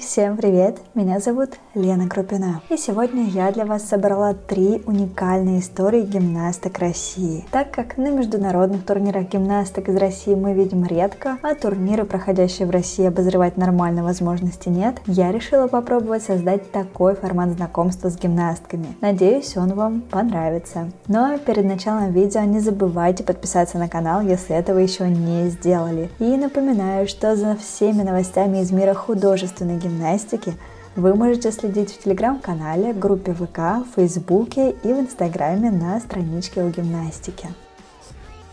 Всем привет! Меня зовут Лена Крупина. И сегодня я для вас собрала три уникальные истории гимнасток России. Так как на международных турнирах гимнасток из России мы видим редко, а турниры, проходящие в России, обозревать нормальной возможности нет, я решила попробовать создать такой формат знакомства с гимнастками. Надеюсь, он вам понравится. Но перед началом видео не забывайте подписаться на канал, если этого еще не сделали. И напоминаю, что за всеми новостями из мира художественной гимнастики вы можете следить в телеграм-канале, группе ВК, в Фейсбуке и в Инстаграме на страничке о гимнастике.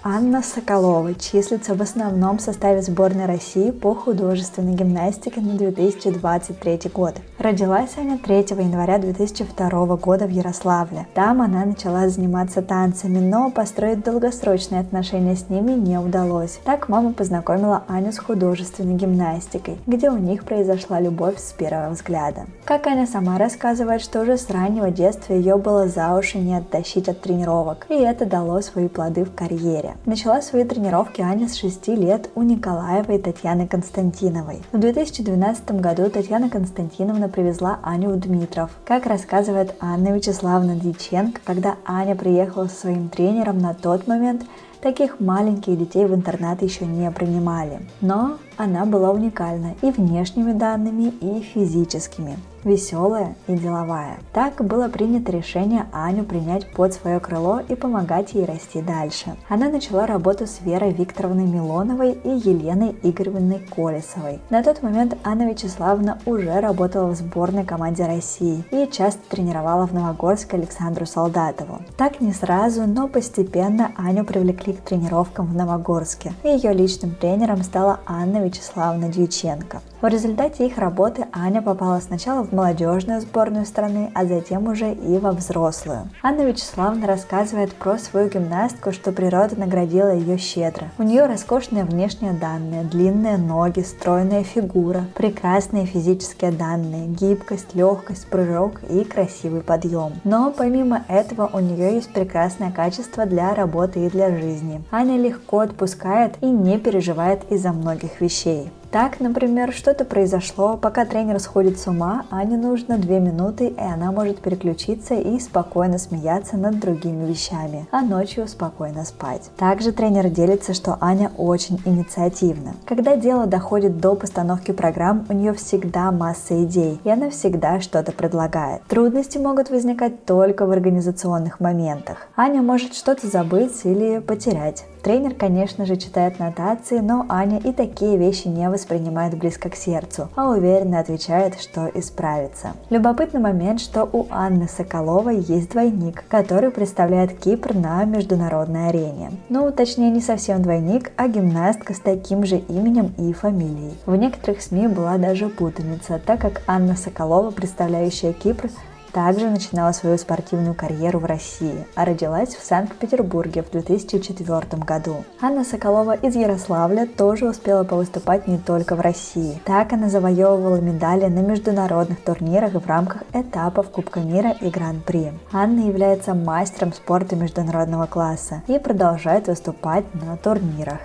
Анна Соколова числится в основном составе сборной России по художественной гимнастике на 2023 год. Родилась Аня 3 января 2002 года в Ярославле. Там она начала заниматься танцами, но построить долгосрочные отношения с ними не удалось. Так мама познакомила Аню с художественной гимнастикой, где у них произошла любовь с первого взгляда. Как Аня сама рассказывает, что уже с раннего детства ее было за уши не оттащить от тренировок, и это дало свои плоды в карьере. Начала свои тренировки Аня с 6 лет у Николаевой Татьяны Константиновой. В 2012 году Татьяна Константиновна привезла Аню в Дмитров. Как рассказывает Анна Вячеславовна Дьяченко, когда Аня приехала со своим тренером на тот момент, таких маленьких детей в интернат еще не принимали. Но она была уникальна и внешними данными, и физическими веселая и деловая. Так было принято решение Аню принять под свое крыло и помогать ей расти дальше. Она начала работу с Верой Викторовной Милоновой и Еленой Игоревной Колесовой. На тот момент Анна Вячеславовна уже работала в сборной команде России и часто тренировала в Новогорске Александру Солдатову. Так не сразу, но постепенно Аню привлекли к тренировкам в Новогорске. Ее личным тренером стала Анна Вячеславовна Дьяченко. В результате их работы Аня попала сначала в молодежную сборную страны, а затем уже и во взрослую. Анна Вячеславовна рассказывает про свою гимнастку, что природа наградила ее щедро. У нее роскошные внешние данные, длинные ноги, стройная фигура, прекрасные физические данные, гибкость, легкость, прыжок и красивый подъем. Но помимо этого у нее есть прекрасное качество для работы и для жизни. Аня легко отпускает и не переживает из-за многих вещей. Так, например, что-то произошло, пока тренер сходит с ума, Ане нужно две минуты, и она может переключиться и спокойно смеяться над другими вещами, а ночью спокойно спать. Также тренер делится, что Аня очень инициативна. Когда дело доходит до постановки программ, у нее всегда масса идей, и она всегда что-то предлагает. Трудности могут возникать только в организационных моментах. Аня может что-то забыть или потерять. Тренер, конечно же, читает нотации, но Аня и такие вещи не воспринимает близко к сердцу, а уверенно отвечает, что исправится. Любопытный момент, что у Анны Соколовой есть двойник, который представляет Кипр на международной арене. Ну, точнее, не совсем двойник, а гимнастка с таким же именем и фамилией. В некоторых СМИ была даже путаница, так как Анна Соколова, представляющая Кипр, также начинала свою спортивную карьеру в России, а родилась в Санкт-Петербурге в 2004 году. Анна Соколова из Ярославля тоже успела повыступать не только в России. Так она завоевывала медали на международных турнирах в рамках этапов Кубка мира и Гран-при. Анна является мастером спорта международного класса и продолжает выступать на турнирах.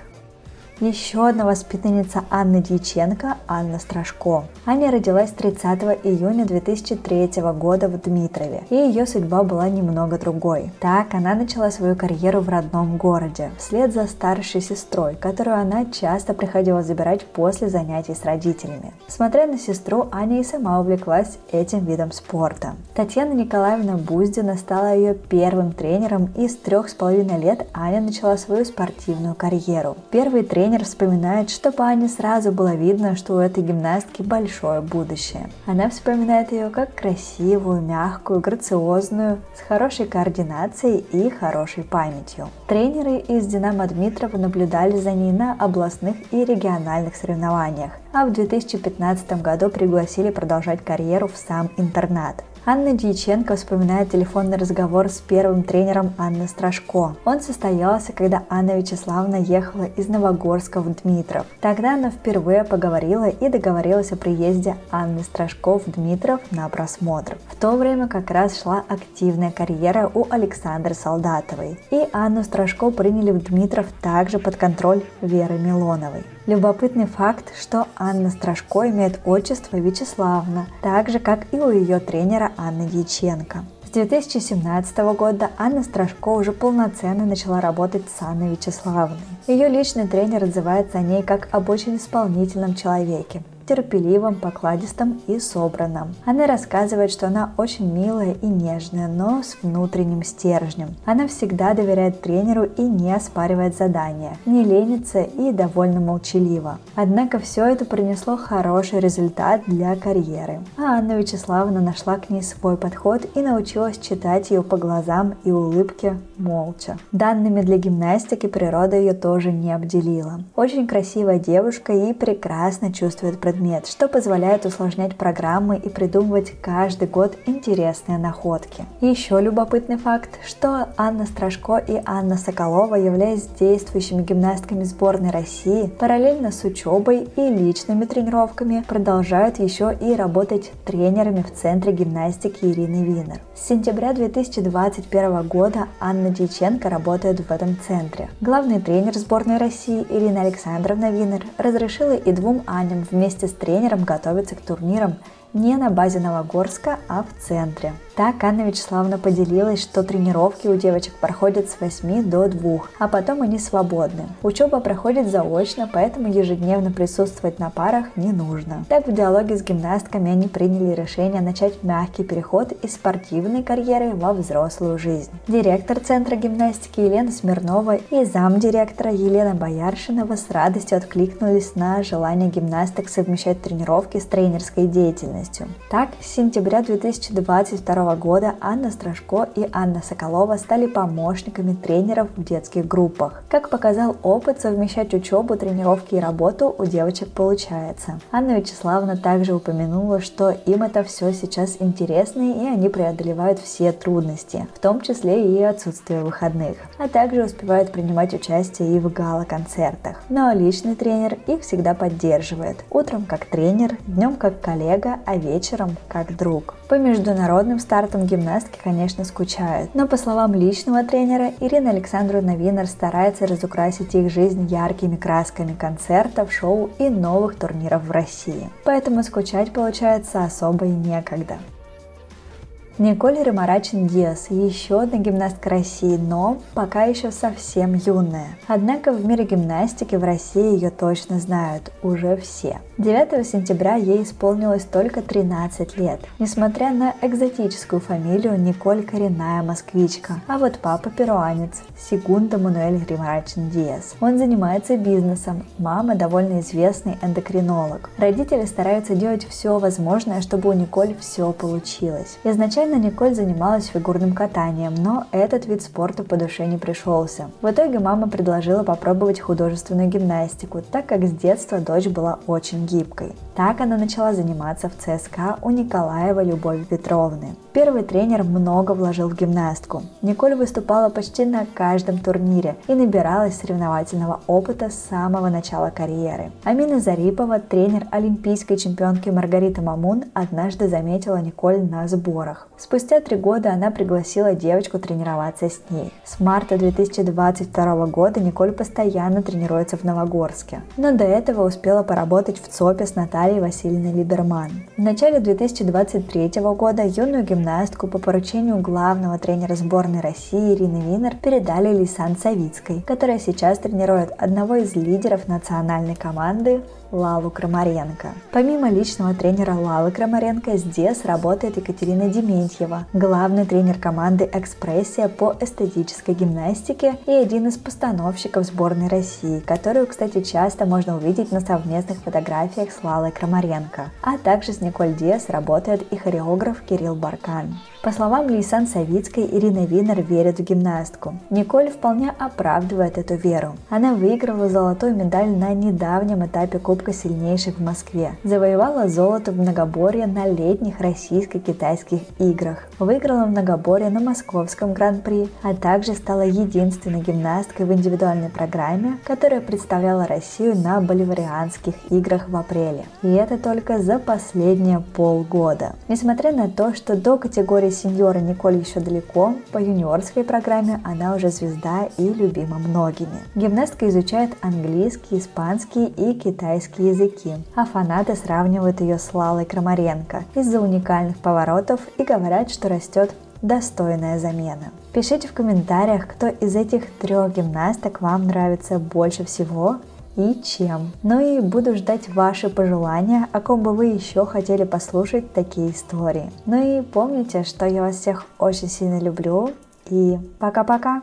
Еще одна воспитанница Анны Дьяченко – Анна Страшко. Аня родилась 30 июня 2003 года в Дмитрове, и ее судьба была немного другой. Так, она начала свою карьеру в родном городе, вслед за старшей сестрой, которую она часто приходила забирать после занятий с родителями. Смотря на сестру, Аня и сама увлеклась этим видом спорта. Татьяна Николаевна Буздина стала ее первым тренером, и с трех с половиной лет Аня начала свою спортивную карьеру. Первый тренер тренер вспоминает, что по Ане сразу было видно, что у этой гимнастки большое будущее. Она вспоминает ее как красивую, мягкую, грациозную, с хорошей координацией и хорошей памятью. Тренеры из «Динамо Дмитрова» наблюдали за ней на областных и региональных соревнованиях, а в 2015 году пригласили продолжать карьеру в сам интернат. Анна Дьяченко вспоминает телефонный разговор с первым тренером Анны Страшко. Он состоялся, когда Анна Вячеславовна ехала из Новогорска в Дмитров. Тогда она впервые поговорила и договорилась о приезде Анны Страшко в Дмитров на просмотр. В то время как раз шла активная карьера у Александры Солдатовой. И Анну Страшко приняли в Дмитров также под контроль Веры Милоновой. Любопытный факт, что Анна Страшко имеет отчество Вячеславна, так же, как и у ее тренера Анны Дьяченко. С 2017 года Анна Страшко уже полноценно начала работать с Анной Вячеславной. Ее личный тренер отзывается о ней как об очень исполнительном человеке, терпеливым, покладистым и собранным. Она рассказывает, что она очень милая и нежная, но с внутренним стержнем. Она всегда доверяет тренеру и не оспаривает задания, не ленится и довольно молчалива. Однако все это принесло хороший результат для карьеры. А Анна Вячеславовна нашла к ней свой подход и научилась читать ее по глазам и улыбке молча. Данными для гимнастики природа ее тоже не обделила. Очень красивая девушка и прекрасно чувствует предметы предмет, что позволяет усложнять программы и придумывать каждый год интересные находки. Еще любопытный факт, что Анна Страшко и Анна Соколова, являясь действующими гимнастками сборной России, параллельно с учебой и личными тренировками продолжают еще и работать тренерами в Центре гимнастики Ирины Винер. С сентября 2021 года Анна Дьяченко работает в этом центре. Главный тренер сборной России Ирина Александровна Винер разрешила и двум Аням вместе вместе с тренером готовиться к турнирам не на базе Новогорска, а в центре – так Анна Вячеславовна поделилась, что тренировки у девочек проходят с 8 до 2, а потом они свободны. Учеба проходит заочно, поэтому ежедневно присутствовать на парах не нужно. Так в диалоге с гимнастками они приняли решение начать мягкий переход из спортивной карьеры во взрослую жизнь. Директор Центра гимнастики Елена Смирнова и замдиректора Елена Бояршинова с радостью откликнулись на желание гимнасток совмещать тренировки с тренерской деятельностью. Так, с сентября 2022 года Анна Страшко и Анна Соколова стали помощниками тренеров в детских группах. Как показал опыт, совмещать учебу, тренировки и работу у девочек получается. Анна Вячеславовна также упомянула, что им это все сейчас интересно и они преодолевают все трудности, в том числе и отсутствие выходных, а также успевают принимать участие и в гала-концертах. Но личный тренер их всегда поддерживает. Утром как тренер, днем как коллега, а вечером как друг. По международным стартам гимнастки, конечно, скучают, но по словам личного тренера, Ирина Александровна Винер старается разукрасить их жизнь яркими красками концертов, шоу и новых турниров в России. Поэтому скучать получается особо и некогда. Николь Ремарачин Диас – еще одна гимнастка России, но пока еще совсем юная. Однако в мире гимнастики в России ее точно знают уже все. 9 сентября ей исполнилось только 13 лет. Несмотря на экзотическую фамилию, Николь коренная москвичка, а вот папа перуанец – Сигунда Мануэль Ремарачин Диас. Он занимается бизнесом, мама довольно известный эндокринолог. Родители стараются делать все возможное, чтобы у Николь все получилось. Изначально Изначально Николь занималась фигурным катанием, но этот вид спорта по душе не пришелся. В итоге мама предложила попробовать художественную гимнастику, так как с детства дочь была очень гибкой. Так она начала заниматься в ЦСКА у Николаева Любови Петровны. Первый тренер много вложил в гимнастку. Николь выступала почти на каждом турнире и набиралась соревновательного опыта с самого начала карьеры. Амина Зарипова, тренер олимпийской чемпионки Маргарита Мамун, однажды заметила Николь на сборах. Спустя три года она пригласила девочку тренироваться с ней. С марта 2022 года Николь постоянно тренируется в Новогорске, но до этого успела поработать в ЦОПе с Натальей Васильевной Либерман. В начале 2023 года юную гимнастку по поручению главного тренера сборной России Ирины Винер передали Лисан Савицкой, которая сейчас тренирует одного из лидеров национальной команды Лалу Крамаренко. Помимо личного тренера Лалы Крамаренко, здесь работает Екатерина Дементьева, главный тренер команды «Экспрессия» по эстетической гимнастике и один из постановщиков сборной России, которую, кстати, часто можно увидеть на совместных фотографиях с Лалой Крамаренко. А также с Николь Диас работает и хореограф Кирилл Баркан. По словам Лейсан Савицкой, Ирина Винер верит в гимнастку. Николь вполне оправдывает эту веру. Она выиграла золотую медаль на недавнем этапе Кубка сильнейших в Москве. Завоевала золото в многоборье на летних российско-китайских играх. Выиграла многоборье на московском гран-при, а также стала единственной гимнасткой в индивидуальной программе, которая представляла Россию на боливарианских играх в апреле. И это только за последние полгода. Несмотря на то, что до категории сеньора Николь еще далеко, по юниорской программе она уже звезда и любима многими. Гимнастка изучает английский, испанский и китайский языки, а фанаты сравнивают ее с Лалой Крамаренко из-за уникальных поворотов и говорят, что растет достойная замена. Пишите в комментариях, кто из этих трех гимнасток вам нравится больше всего и чем. Ну и буду ждать ваши пожелания, о ком бы вы еще хотели послушать такие истории. Ну и помните, что я вас всех очень сильно люблю и пока-пока!